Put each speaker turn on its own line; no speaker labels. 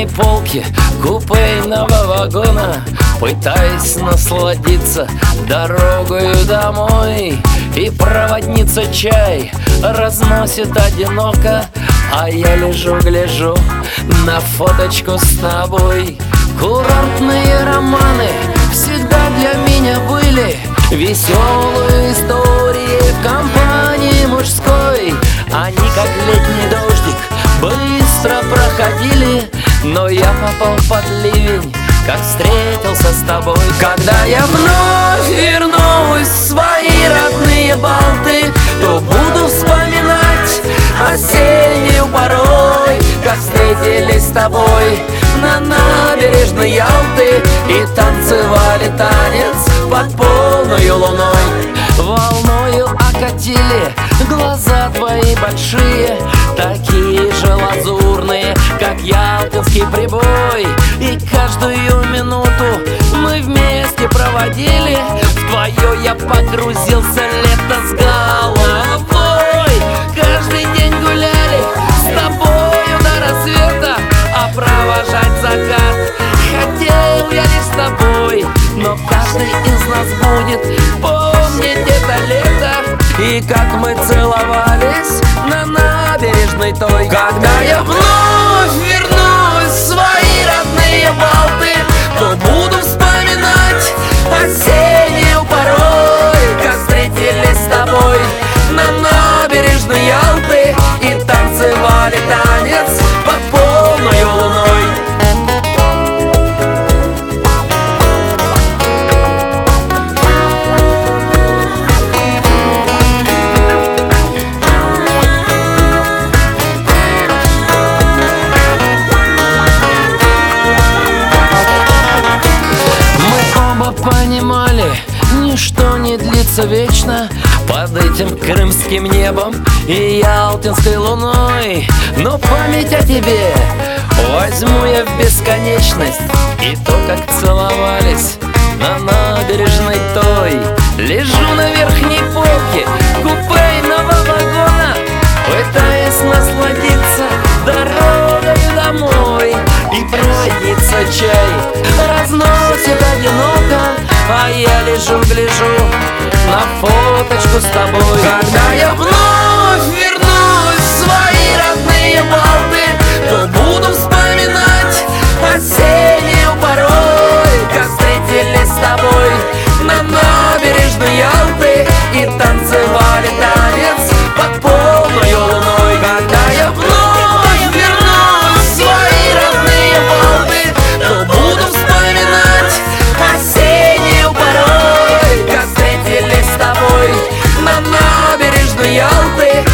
верхней полке купейного вагона. Пытаясь насладиться дорогою домой И проводница чай разносит одиноко. А я лежу, гляжу на фоточку с тобой. Курортные романы всегда для меня были Веселые истории в компании мужской. Они как попал под ливень, как встретился с тобой Когда я вновь вернусь в свои родные балты То буду вспоминать осеннюю порой Как встретились с тобой на набережной Ялты И танцевали танец под полной луной. Волною окатили глаза твои большие ялтинский прибой. И каждую минуту мы вместе проводили. В твое я погрузился лето с головой. Каждый день гуляли с тобою до рассвета А провожать закат хотел я лишь с тобой. Но каждый из нас будет помнить это лето. И как мы целовались на набережной той Когда я вновь длится вечно Под этим крымским небом и ялтинской луной. Но память о тебе возьму я в бесконечность И то, как целовались на набережной той. Лежу на верхней полке купейного вагона Пытаясь насладиться дорогой домой. И проводница чай разносит одиноко А я лежу, гляжу на фоточку с тобой. Когда я вновь away.